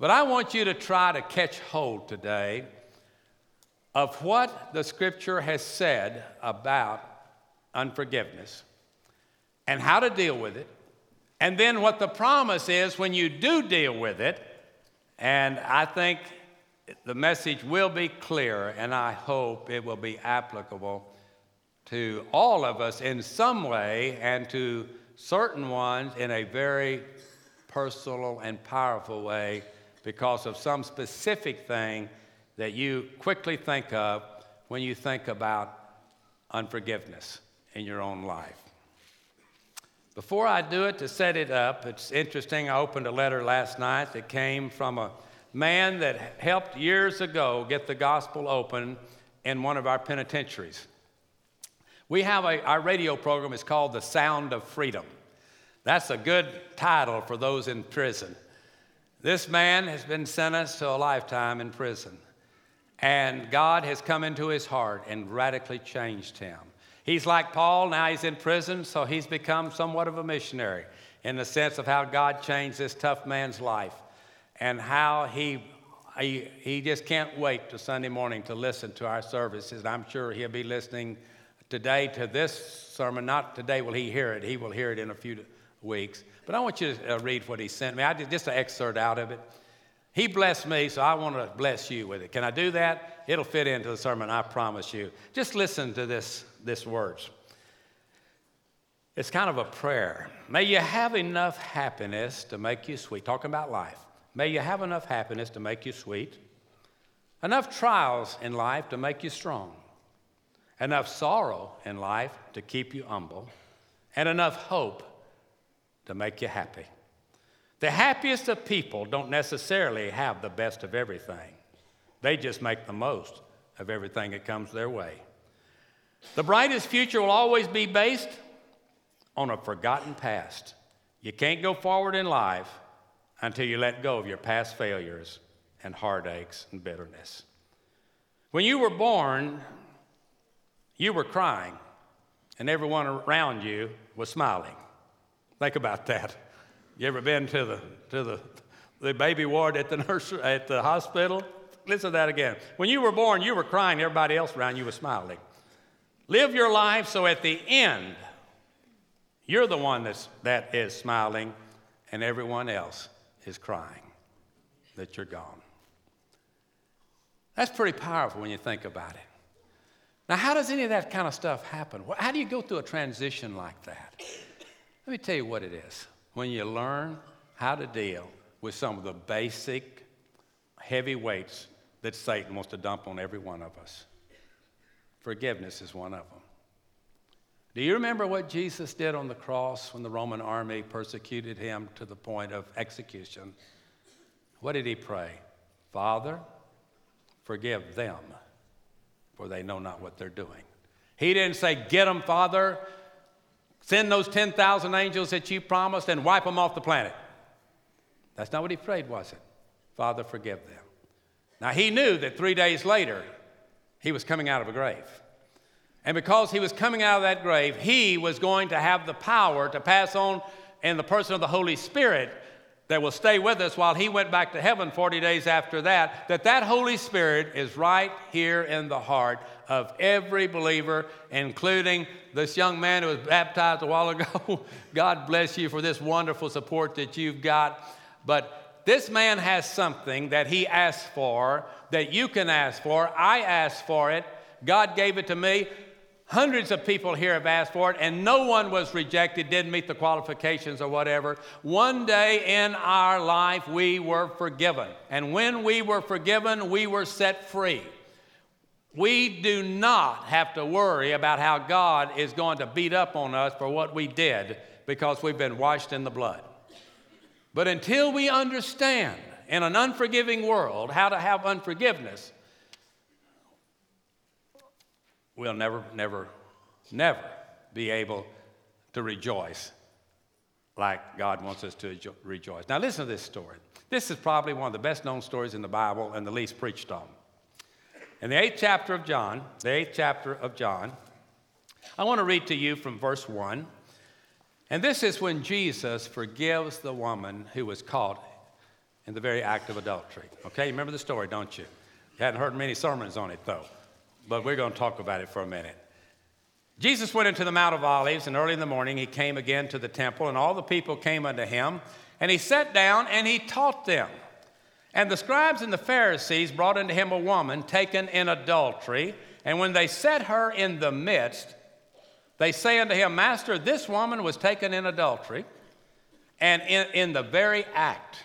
But I want you to try to catch hold today of what the scripture has said about unforgiveness and how to deal with it, and then what the promise is when you do deal with it. And I think the message will be clear, and I hope it will be applicable to all of us in some way and to certain ones in a very personal and powerful way because of some specific thing that you quickly think of when you think about unforgiveness in your own life. Before I do it, to set it up, it's interesting. I opened a letter last night that came from a man that helped years ago get the gospel open in one of our penitentiaries. We have a, our radio program is called The Sound of Freedom. That's a good title for those in prison. This man has been sentenced to a lifetime in prison, and God has come into his heart and radically changed him. He's like Paul, now he's in prison, so he's become somewhat of a missionary in the sense of how God changed this tough man's life and how he, he, he just can't wait to Sunday morning to listen to our services. I'm sure he'll be listening today to this sermon. Not today will he hear it, he will hear it in a few weeks. But I want you to uh, read what he sent me. I did just an excerpt out of it. He blessed me, so I want to bless you with it. Can I do that? It'll fit into the sermon, I promise you. Just listen to this, this words. It's kind of a prayer. May you have enough happiness to make you sweet. Talking about life. May you have enough happiness to make you sweet, enough trials in life to make you strong, enough sorrow in life to keep you humble, and enough hope to make you happy. The happiest of people don't necessarily have the best of everything, they just make the most of everything that comes their way. The brightest future will always be based on a forgotten past. You can't go forward in life until you let go of your past failures and heartaches and bitterness. When you were born, you were crying, and everyone around you was smiling. Think about that. You ever been to the, to the, the baby ward at the, nursery, at the hospital? Listen to that again. When you were born, you were crying, everybody else around you was smiling. Live your life so at the end, you're the one that's, that is smiling and everyone else is crying that you're gone. That's pretty powerful when you think about it. Now, how does any of that kind of stuff happen? How do you go through a transition like that? Let me tell you what it is when you learn how to deal with some of the basic heavy weights that Satan wants to dump on every one of us. Forgiveness is one of them. Do you remember what Jesus did on the cross when the Roman army persecuted him to the point of execution? What did he pray? Father, forgive them, for they know not what they're doing. He didn't say, Get them, Father, Send those 10,000 angels that you promised and wipe them off the planet. That's not what he prayed, was it? Father, forgive them. Now, he knew that three days later, he was coming out of a grave. And because he was coming out of that grave, he was going to have the power to pass on in the person of the Holy Spirit that will stay with us while he went back to heaven 40 days after that, that that Holy Spirit is right here in the heart of every believer, including this young man who was baptized a while ago. God bless you for this wonderful support that you've got. But this man has something that he asked for that you can ask for. I asked for it. God gave it to me. Hundreds of people here have asked for it, and no one was rejected, didn't meet the qualifications or whatever. One day in our life, we were forgiven. And when we were forgiven, we were set free. We do not have to worry about how God is going to beat up on us for what we did because we've been washed in the blood. But until we understand in an unforgiving world how to have unforgiveness, we'll never, never, never be able to rejoice like God wants us to rejoice. Now, listen to this story. This is probably one of the best known stories in the Bible and the least preached on. In the eighth chapter of John, the eighth chapter of John, I want to read to you from verse 1. And this is when Jesus forgives the woman who was caught in the very act of adultery. Okay, you remember the story, don't you? You hadn't heard many sermons on it, though, but we're going to talk about it for a minute. Jesus went into the Mount of Olives, and early in the morning he came again to the temple, and all the people came unto him, and he sat down and he taught them. And the scribes and the Pharisees brought unto him a woman taken in adultery, and when they set her in the midst, they say unto him, Master, this woman was taken in adultery, and in, in the very act.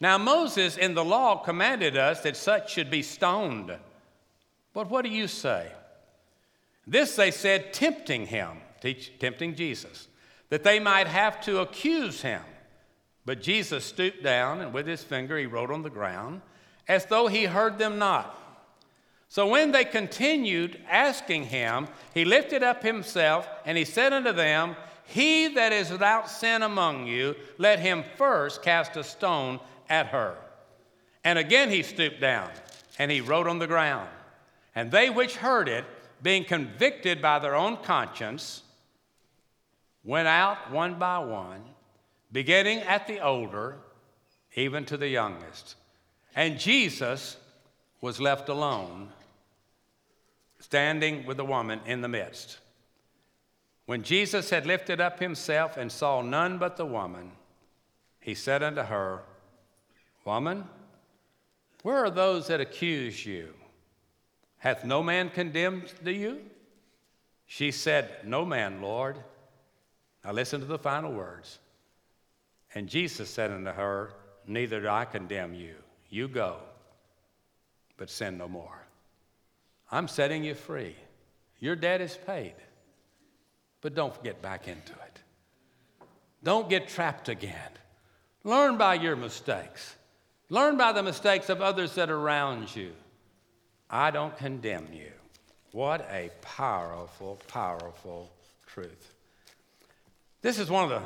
Now, Moses in the law commanded us that such should be stoned. But what do you say? This they said, tempting him, tempting Jesus, that they might have to accuse him. But Jesus stooped down and with his finger he wrote on the ground, as though he heard them not. So when they continued asking him, he lifted up himself and he said unto them, He that is without sin among you, let him first cast a stone at her. And again he stooped down and he wrote on the ground. And they which heard it, being convicted by their own conscience, went out one by one, beginning at the older, even to the youngest. And Jesus was left alone, standing with the woman in the midst. When Jesus had lifted up himself and saw none but the woman, he said unto her, Woman, where are those that accuse you? Hath no man condemned you? She said, No man, Lord. Now listen to the final words. And Jesus said unto her, Neither do I condemn you. You go, but sin no more. I'm setting you free. Your debt is paid. But don't get back into it. Don't get trapped again. Learn by your mistakes. Learn by the mistakes of others that are around you. I don't condemn you. What a powerful, powerful truth. This is one of the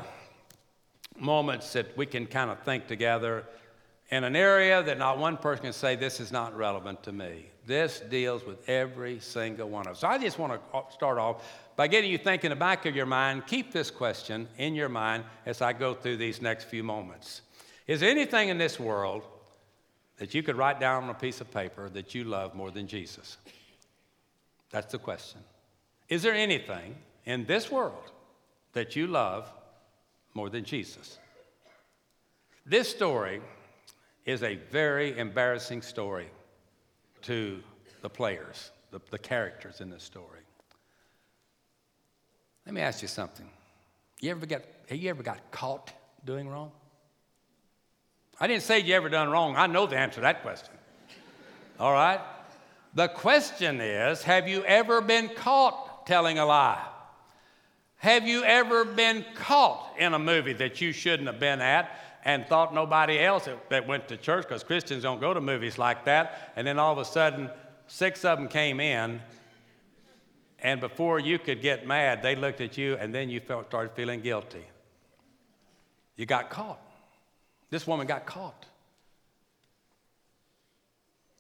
moments that we can kind of think together in an area that not one person can say, This is not relevant to me. This deals with every single one of us. So I just want to start off by getting you thinking in the back of your mind. Keep this question in your mind as I go through these next few moments. Is there anything in this world that you could write down on a piece of paper that you love more than Jesus? That's the question. Is there anything in this world that you love more than Jesus? This story is a very embarrassing story to the players, the, the characters in this story. Let me ask you something. You ever got, have you ever got caught doing wrong? I didn't say you ever done wrong. I know the answer to that question. All right? The question is have you ever been caught telling a lie? Have you ever been caught in a movie that you shouldn't have been at and thought nobody else that went to church, because Christians don't go to movies like that, and then all of a sudden, six of them came in, and before you could get mad, they looked at you, and then you felt, started feeling guilty. You got caught. This woman got caught.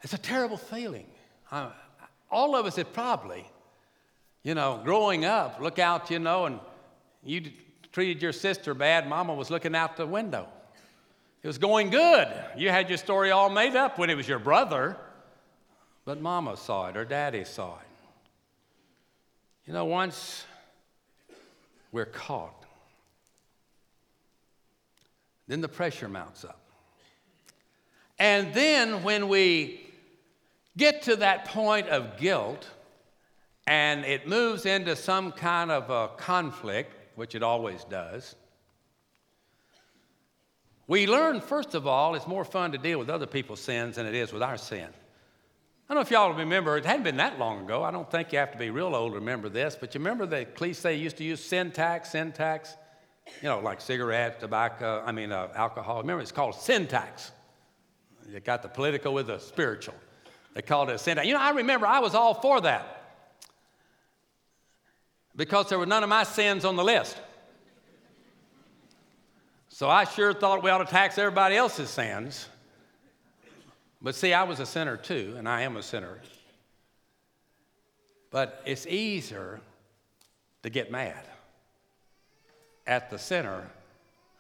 It's a terrible feeling. Uh, all of us have probably, you know, growing up, look out, you know, and you treated your sister bad, mama was looking out the window. It was going good. You had your story all made up when it was your brother, but mama saw it or daddy saw it. You know, once we're caught, then the pressure mounts up. And then when we get to that point of guilt and it moves into some kind of a conflict, which it always does, we learn, first of all, it's more fun to deal with other people's sins than it is with our sin. I don't know if y'all remember, it hadn't been that long ago. I don't think you have to be real old to remember this, but you remember the cliche used to use sin tax, sin tax? You know, like cigarettes, tobacco, I mean, uh, alcohol. Remember, it's called sin tax. You got the political with the spiritual. They called it a sin tax. You know, I remember I was all for that because there were none of my sins on the list. So I sure thought we ought to tax everybody else's sins. But see, I was a sinner too, and I am a sinner. But it's easier to get mad at the center,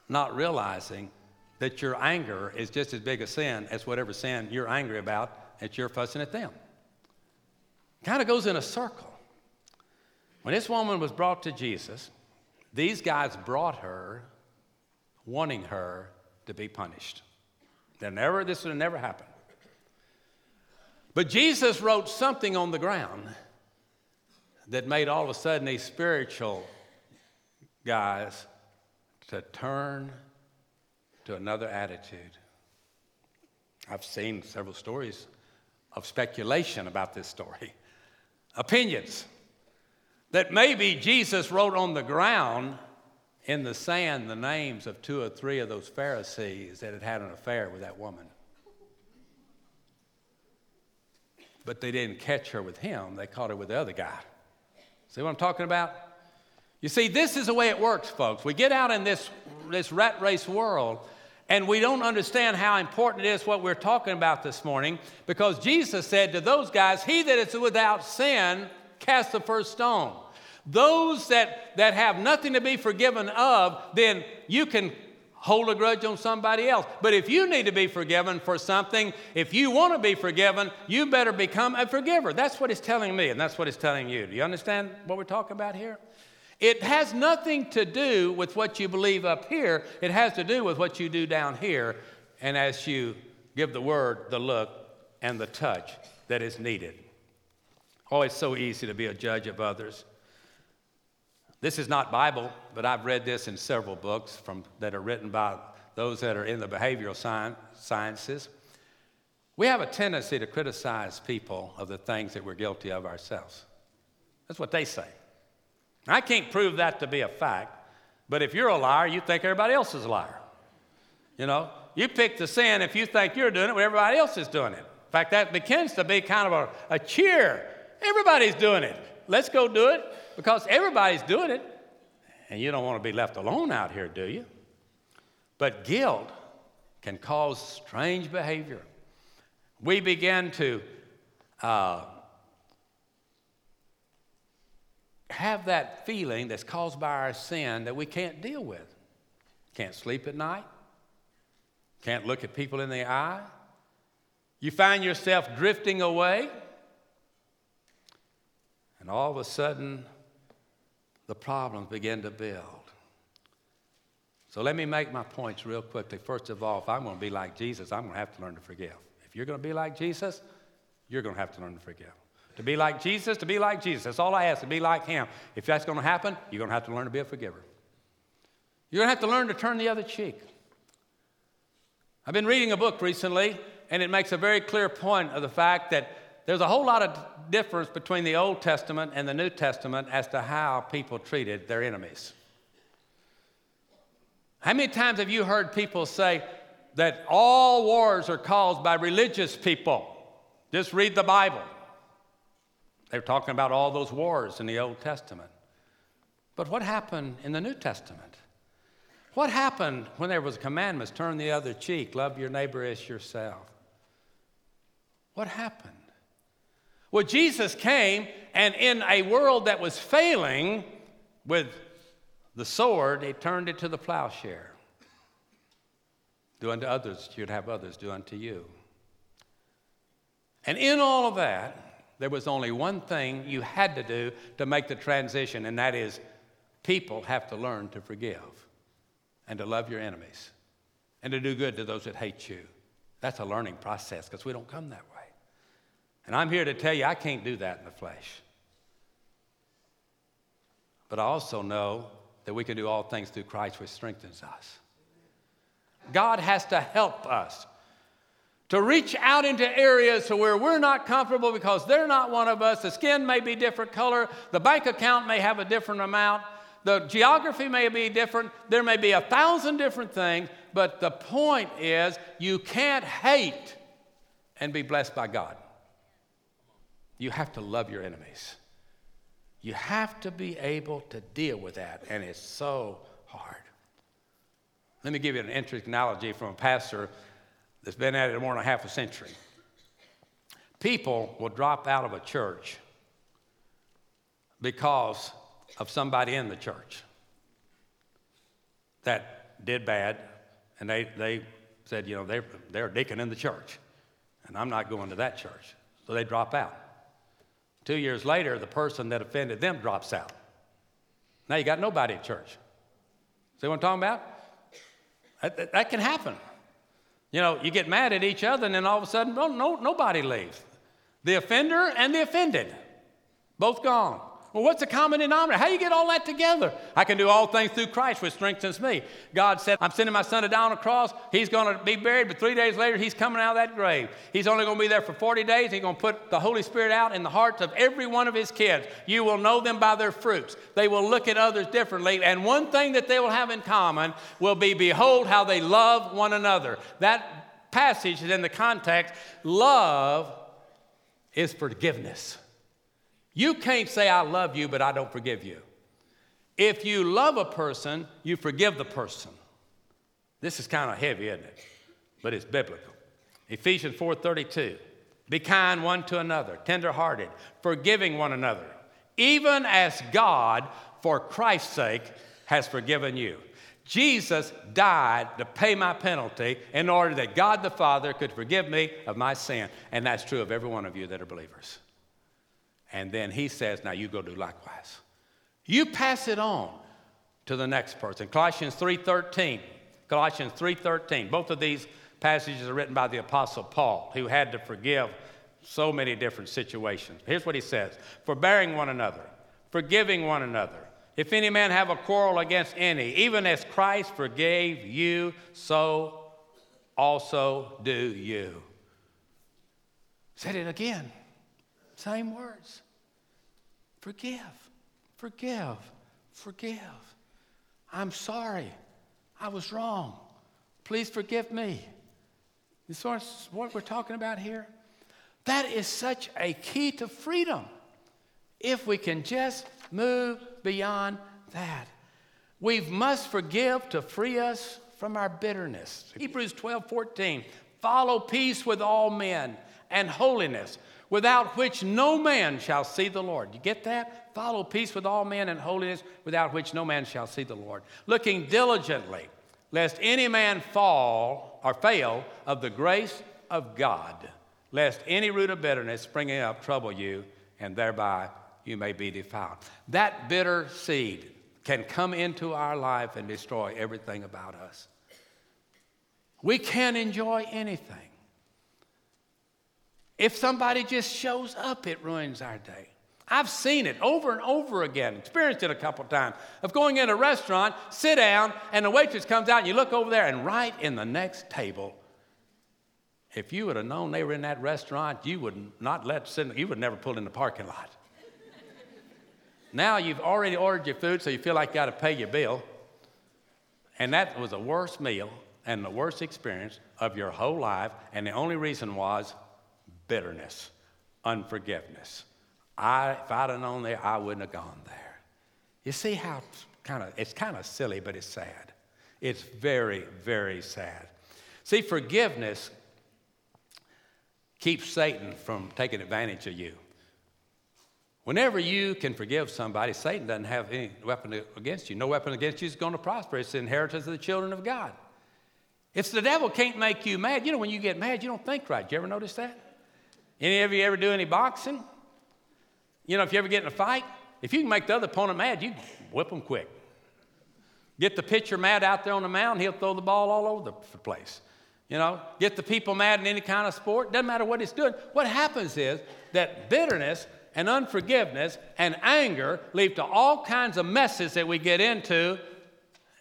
not realizing that your anger is just as big a sin as whatever sin you're angry about that you're fussing at them. Kind of goes in a circle. When this woman was brought to Jesus, these guys brought her wanting her to be punished. That never, this would have never happen. But Jesus wrote something on the ground that made all of a sudden these spiritual guys to turn to another attitude. I've seen several stories of speculation about this story, opinions that maybe Jesus wrote on the ground in the sand the names of two or three of those Pharisees that had had an affair with that woman. But they didn't catch her with him, they caught her with the other guy. See what I'm talking about? You see, this is the way it works, folks. We get out in this, this rat race world and we don't understand how important it is what we're talking about this morning because Jesus said to those guys, He that is without sin, cast the first stone. Those that, that have nothing to be forgiven of, then you can hold a grudge on somebody else. But if you need to be forgiven for something, if you want to be forgiven, you better become a forgiver. That's what he's telling me, and that's what he's telling you. Do you understand what we're talking about here? It has nothing to do with what you believe up here, it has to do with what you do down here, and as you give the word, the look, and the touch that is needed. Oh, it's so easy to be a judge of others. This is not Bible, but I've read this in several books from, that are written by those that are in the behavioral science, sciences. We have a tendency to criticize people of the things that we're guilty of ourselves. That's what they say. I can't prove that to be a fact, but if you're a liar, you think everybody else is a liar. You know, you pick the sin if you think you're doing it when everybody else is doing it. In fact, that begins to be kind of a, a cheer. Everybody's doing it. Let's go do it because everybody's doing it. And you don't want to be left alone out here, do you? But guilt can cause strange behavior. We begin to uh, have that feeling that's caused by our sin that we can't deal with. Can't sleep at night, can't look at people in the eye. You find yourself drifting away, and all of a sudden, the problems begin to build. So let me make my points real quickly. First of all, if I'm going to be like Jesus, I'm going to have to learn to forgive. If you're going to be like Jesus, you're going to have to learn to forgive. To be like Jesus, to be like Jesus. That's all I ask, to be like Him. If that's going to happen, you're going to have to learn to be a forgiver. You're going to have to learn to turn the other cheek. I've been reading a book recently, and it makes a very clear point of the fact that there's a whole lot of difference between the Old Testament and the New Testament as to how people treated their enemies. How many times have you heard people say that all wars are caused by religious people? Just read the Bible. They're talking about all those wars in the Old Testament. But what happened in the New Testament? What happened when there was commandments, turn the other cheek, love your neighbor as yourself? What happened? Well, Jesus came, and in a world that was failing with the sword, he turned it to the plowshare. Do unto others, you'd have others do unto you. And in all of that, there was only one thing you had to do to make the transition, and that is people have to learn to forgive and to love your enemies and to do good to those that hate you. That's a learning process because we don't come that way. And I'm here to tell you, I can't do that in the flesh. But I also know that we can do all things through Christ, which strengthens us. God has to help us to reach out into areas to where we're not comfortable because they're not one of us. The skin may be different color, the bank account may have a different amount, the geography may be different, there may be a thousand different things, but the point is you can't hate and be blessed by God. You have to love your enemies. You have to be able to deal with that, and it's so hard. Let me give you an interesting analogy from a pastor that's been at it more than a half a century. People will drop out of a church because of somebody in the church that did bad And they, they said, you know, they're, they're a deacon in the church, and I'm not going to that church. So they drop out. Two years later, the person that offended them drops out. Now you got nobody at church. See what I'm talking about? That, that, that can happen. You know, you get mad at each other, and then all of a sudden, no, no, nobody leaves. The offender and the offended, both gone. Well, what's the common denominator? How do you get all that together? I can do all things through Christ, which strengthens me. God said, I'm sending my son to die on a cross. He's going to be buried, but three days later, he's coming out of that grave. He's only going to be there for 40 days. He's going to put the Holy Spirit out in the hearts of every one of his kids. You will know them by their fruits. They will look at others differently. And one thing that they will have in common will be behold how they love one another. That passage is in the context love is forgiveness. You can't say, I love you, but I don't forgive you. If you love a person, you forgive the person. This is kind of heavy, isn't it? But it's biblical. Ephesians 4:32. Be kind one to another, tenderhearted, forgiving one another, even as God, for Christ's sake, has forgiven you. Jesus died to pay my penalty in order that God the Father could forgive me of my sin. And that's true of every one of you that are believers. And then he says, Now you go do likewise. You pass it on to the next person. Colossians 3:13. Colossians 3:13. Both of these passages are written by the apostle Paul, who had to forgive so many different situations. Here's what he says: forbearing one another, forgiving one another. If any man have a quarrel against any, even as Christ forgave you, so also do you. Said it again. Same words. Forgive, forgive, forgive. I'm sorry. I was wrong. Please forgive me. This is what we're talking about here. That is such a key to freedom if we can just move beyond that. We must forgive to free us from our bitterness. Hebrews 12 14. Follow peace with all men and holiness without which no man shall see the Lord. You get that? Follow peace with all men and holiness, without which no man shall see the Lord. Looking diligently, lest any man fall or fail of the grace of God, lest any root of bitterness springing up trouble you, and thereby you may be defiled. That bitter seed can come into our life and destroy everything about us. We can't enjoy anything. If somebody just shows up, it ruins our day. I've seen it over and over again, experienced it a couple times, of going in a restaurant, sit down, and the waitress comes out, and you look over there, and right in the next table, if you would have known they were in that restaurant, you would not let sit, you would never pull in the parking lot. now you've already ordered your food, so you feel like you got to pay your bill. And that was the worst meal and the worst experience of your whole life. And the only reason was bitterness, unforgiveness. I, if I'd have known there, I wouldn't have gone there. You see how kind of, it's kind of silly, but it's sad. It's very, very sad. See, forgiveness keeps Satan from taking advantage of you. Whenever you can forgive somebody, Satan doesn't have any weapon against you. No weapon against you is going to prosper. It's the inheritance of the children of God. It's the devil can't make you mad. You know, when you get mad, you don't think right. You ever notice that? Any of you ever do any boxing? You know, if you ever get in a fight, if you can make the other opponent mad, you whip them quick. Get the pitcher mad out there on the mound, he'll throw the ball all over the place. You know, get the people mad in any kind of sport, doesn't matter what it's doing. What happens is that bitterness and unforgiveness and anger lead to all kinds of messes that we get into,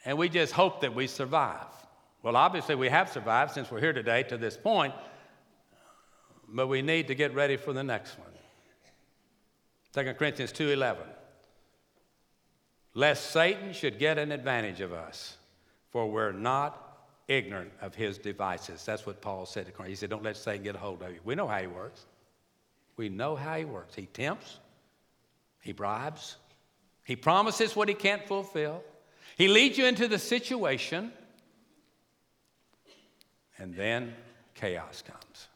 and we just hope that we survive. Well, obviously, we have survived since we're here today to this point, but we need to get ready for the next one. 2 Corinthians 2:11. Lest Satan should get an advantage of us, for we're not ignorant of his devices. That's what Paul said to Corinthians. He said, Don't let Satan get a hold of you. We know how he works. We know how he works. He tempts, he bribes, he promises what he can't fulfill, he leads you into the situation, and then chaos comes.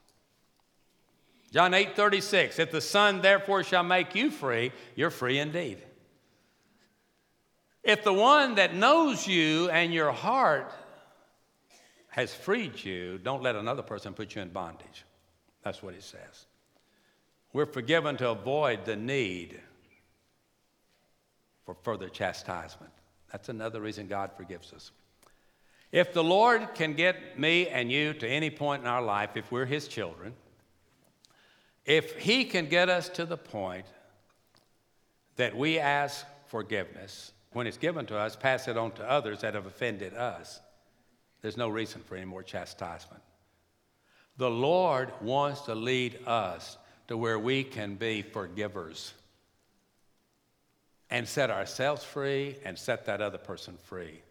John 8 36, if the Son therefore shall make you free, you're free indeed. If the one that knows you and your heart has freed you, don't let another person put you in bondage. That's what he says. We're forgiven to avoid the need for further chastisement. That's another reason God forgives us. If the Lord can get me and you to any point in our life, if we're His children, if He can get us to the point that we ask forgiveness, when it's given to us, pass it on to others that have offended us, there's no reason for any more chastisement. The Lord wants to lead us to where we can be forgivers and set ourselves free and set that other person free.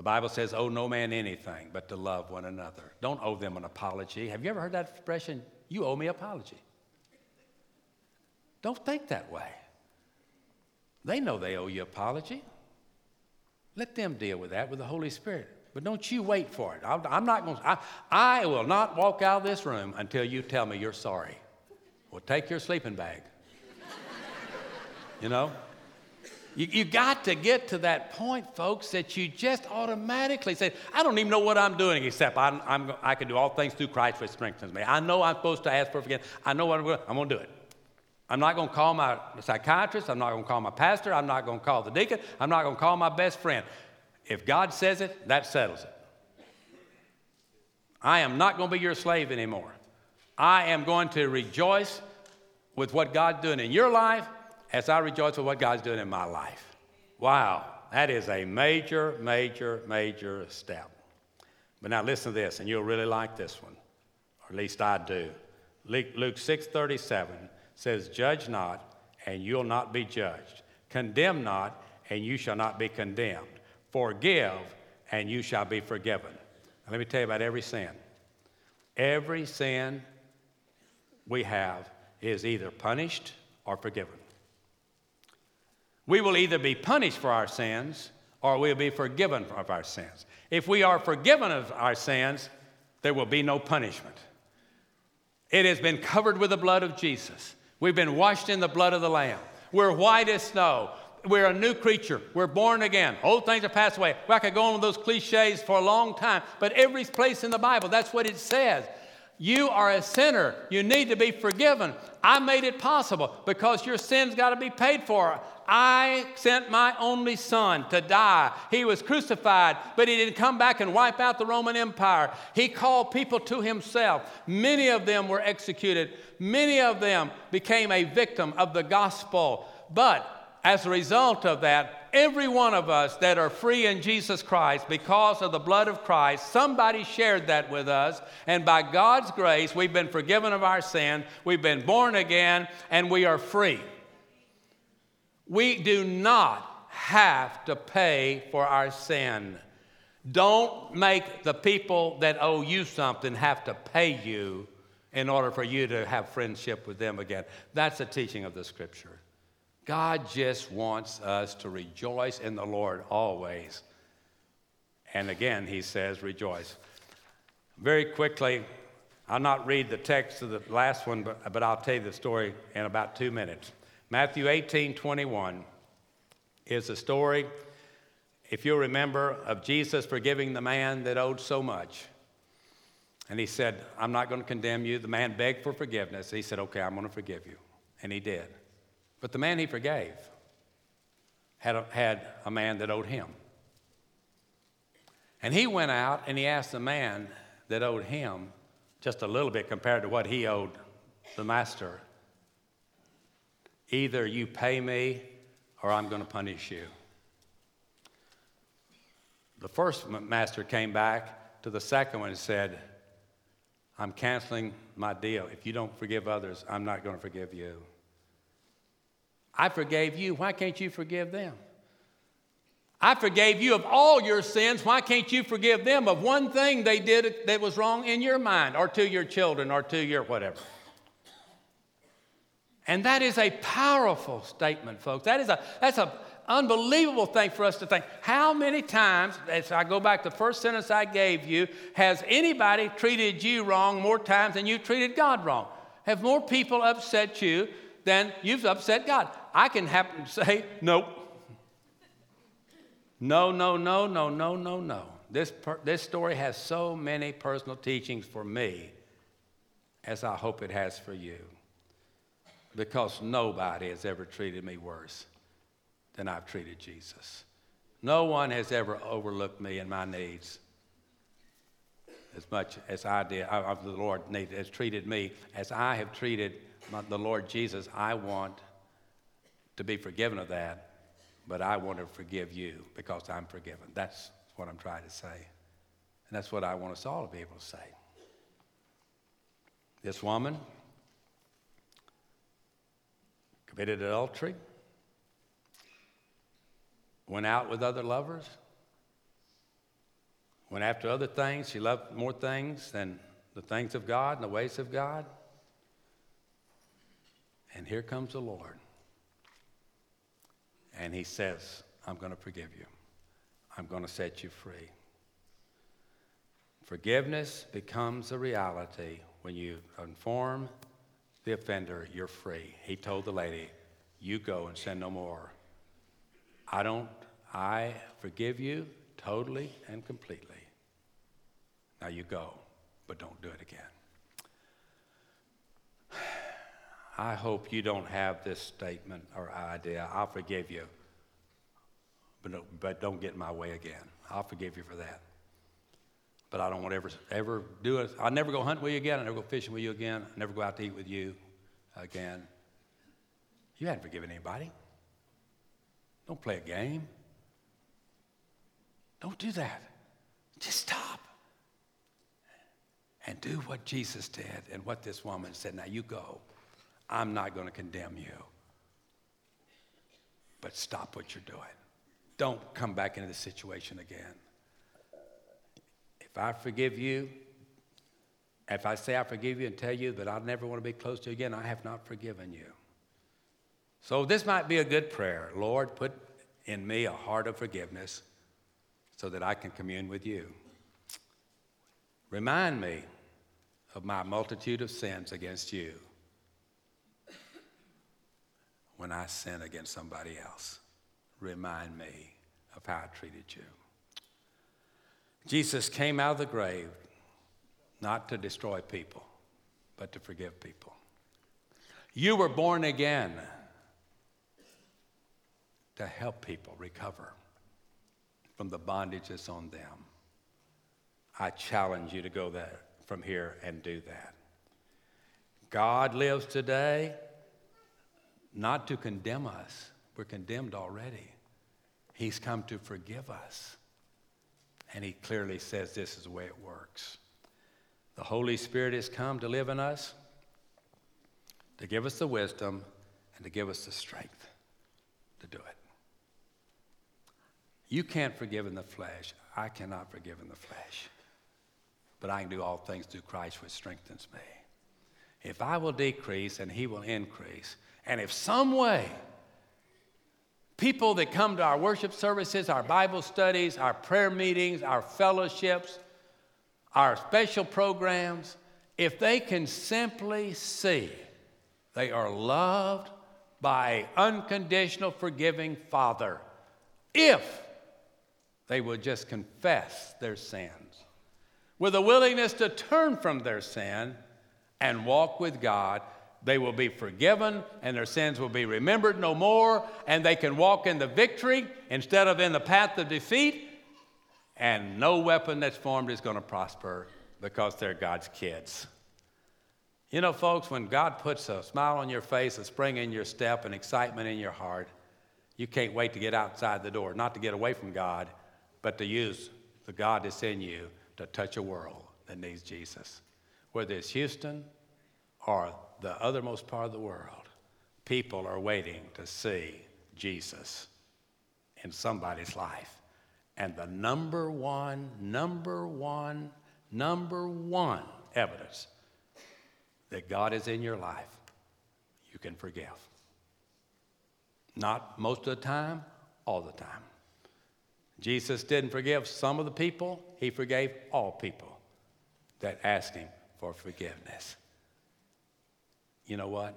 The Bible says, owe no man anything but to love one another. Don't owe them an apology. Have you ever heard that expression? You owe me apology. Don't think that way. They know they owe you apology. Let them deal with that with the Holy Spirit. But don't you wait for it. I'm not going to, I will not walk out of this room until you tell me you're sorry. Well, take your sleeping bag. you know? You, you got to get to that point, folks, that you just automatically say, I don't even know what I'm doing except I'm, I'm, i can do all things through Christ which strengthens me. I know I'm supposed to ask for forgiveness. I know what I'm going to I'm going to do it. I'm not going to call my psychiatrist. I'm not going to call my pastor. I'm not going to call the deacon. I'm not going to call my best friend. If God says it, that settles it. I am not going to be your slave anymore. I am going to rejoice with what God's doing in your life as I rejoice with what God's doing in my life. Wow, that is a major, major, major step. But now listen to this, and you'll really like this one, or at least I do. Luke 6:37 says, "Judge not, and you'll not be judged. Condemn not, and you shall not be condemned. Forgive, and you shall be forgiven. Now, let me tell you about every sin. Every sin we have is either punished or forgiven. We will either be punished for our sins or we'll be forgiven of our sins. If we are forgiven of our sins, there will be no punishment. It has been covered with the blood of Jesus. We've been washed in the blood of the Lamb. We're white as snow we're a new creature. We're born again. Old things have passed away. Well, I could go on with those cliches for a long time, but every place in the Bible, that's what it says. You are a sinner. You need to be forgiven. I made it possible because your sins got to be paid for. I sent my only son to die. He was crucified, but he didn't come back and wipe out the Roman Empire. He called people to himself. Many of them were executed, many of them became a victim of the gospel. But as a result of that, every one of us that are free in Jesus Christ because of the blood of Christ, somebody shared that with us. And by God's grace, we've been forgiven of our sin, we've been born again, and we are free. We do not have to pay for our sin. Don't make the people that owe you something have to pay you in order for you to have friendship with them again. That's the teaching of the scripture. God just wants us to rejoice in the Lord always. And again, he says, rejoice. Very quickly, I'll not read the text of the last one, but, but I'll tell you the story in about two minutes. Matthew 18 21 is a story, if you remember, of Jesus forgiving the man that owed so much. And he said, I'm not going to condemn you. The man begged for forgiveness. He said, Okay, I'm going to forgive you. And he did. But the man he forgave had a, had a man that owed him. And he went out and he asked the man that owed him just a little bit compared to what he owed the master either you pay me or I'm going to punish you. The first master came back to the second one and said, I'm canceling my deal. If you don't forgive others, I'm not going to forgive you. I forgave you. Why can't you forgive them? I forgave you of all your sins. Why can't you forgive them of one thing they did that was wrong in your mind or to your children or to your whatever? And that is a powerful statement, folks. That is a that's an unbelievable thing for us to think. How many times, as I go back to the first sentence I gave you, has anybody treated you wrong more times than you treated God wrong? Have more people upset you than you've upset God? I can happen to say, nope. No, no, no, no, no, no, no. This, per, this story has so many personal teachings for me as I hope it has for you. Because nobody has ever treated me worse than I've treated Jesus. No one has ever overlooked me and my needs as much as I did, I, the Lord has treated me as I have treated the Lord Jesus. I want to be forgiven of that, but I want to forgive you because I'm forgiven. That's what I'm trying to say. And that's what I want us all to be able to say. This woman committed adultery, went out with other lovers, went after other things. She loved more things than the things of God and the ways of God. And here comes the Lord. And he says, I'm going to forgive you. I'm going to set you free. Forgiveness becomes a reality when you inform the offender you're free. He told the lady, You go and sin no more. I don't, I forgive you totally and completely. Now you go, but don't do it again. I hope you don't have this statement or idea. I'll forgive you, but, no, but don't get in my way again. I'll forgive you for that. But I don't want to ever, ever do it. I'll never go hunt with you again. I'll never go fishing with you again. I'll never go out to eat with you again. You hadn't forgiven anybody. Don't play a game. Don't do that. Just stop and do what Jesus did and what this woman said. Now you go. I'm not going to condemn you. But stop what you're doing. Don't come back into the situation again. If I forgive you, if I say I forgive you and tell you that I never want to be close to you again, I have not forgiven you. So this might be a good prayer. Lord, put in me a heart of forgiveness so that I can commune with you. Remind me of my multitude of sins against you when I sin against somebody else. Remind me of how I treated you. Jesus came out of the grave not to destroy people, but to forgive people. You were born again to help people recover from the bondage that's on them. I challenge you to go there from here and do that. God lives today not to condemn us, we're condemned already. He's come to forgive us. And He clearly says this is the way it works. The Holy Spirit has come to live in us, to give us the wisdom, and to give us the strength to do it. You can't forgive in the flesh. I cannot forgive in the flesh but I can do all things through Christ which strengthens me. If I will decrease and he will increase, and if some way people that come to our worship services, our Bible studies, our prayer meetings, our fellowships, our special programs, if they can simply see they are loved by an unconditional, forgiving Father, if they will just confess their sins with a willingness to turn from their sin and walk with God, they will be forgiven and their sins will be remembered no more, and they can walk in the victory instead of in the path of defeat. And no weapon that's formed is going to prosper because they're God's kids. You know, folks, when God puts a smile on your face, a spring in your step, and excitement in your heart, you can't wait to get outside the door, not to get away from God, but to use the God that's in you to touch a world that needs Jesus. Whether it's Houston or the othermost part of the world, people are waiting to see Jesus in somebody's life. And the number one, number one, number one evidence that God is in your life, you can forgive. Not most of the time, all the time. Jesus didn't forgive some of the people, he forgave all people that asked him for forgiveness. You know what?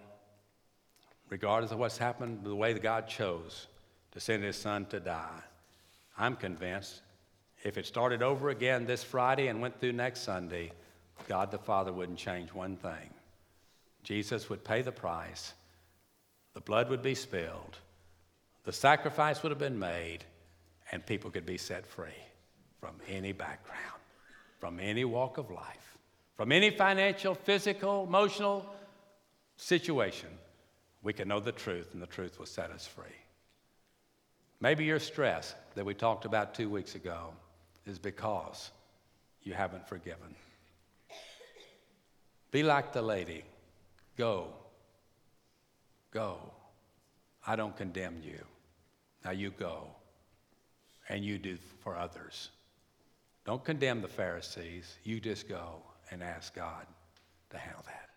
Regardless of what's happened, the way that God chose to send his son to die, I'm convinced if it started over again this Friday and went through next Sunday, God the Father wouldn't change one thing. Jesus would pay the price, the blood would be spilled, the sacrifice would have been made, and people could be set free from any background, from any walk of life, from any financial, physical, emotional situation. We can know the truth, and the truth will set us free. Maybe your stress that we talked about two weeks ago is because you haven't forgiven. Be like the lady. Go. Go. I don't condemn you. Now you go and you do for others. Don't condemn the Pharisees. You just go and ask God to handle that.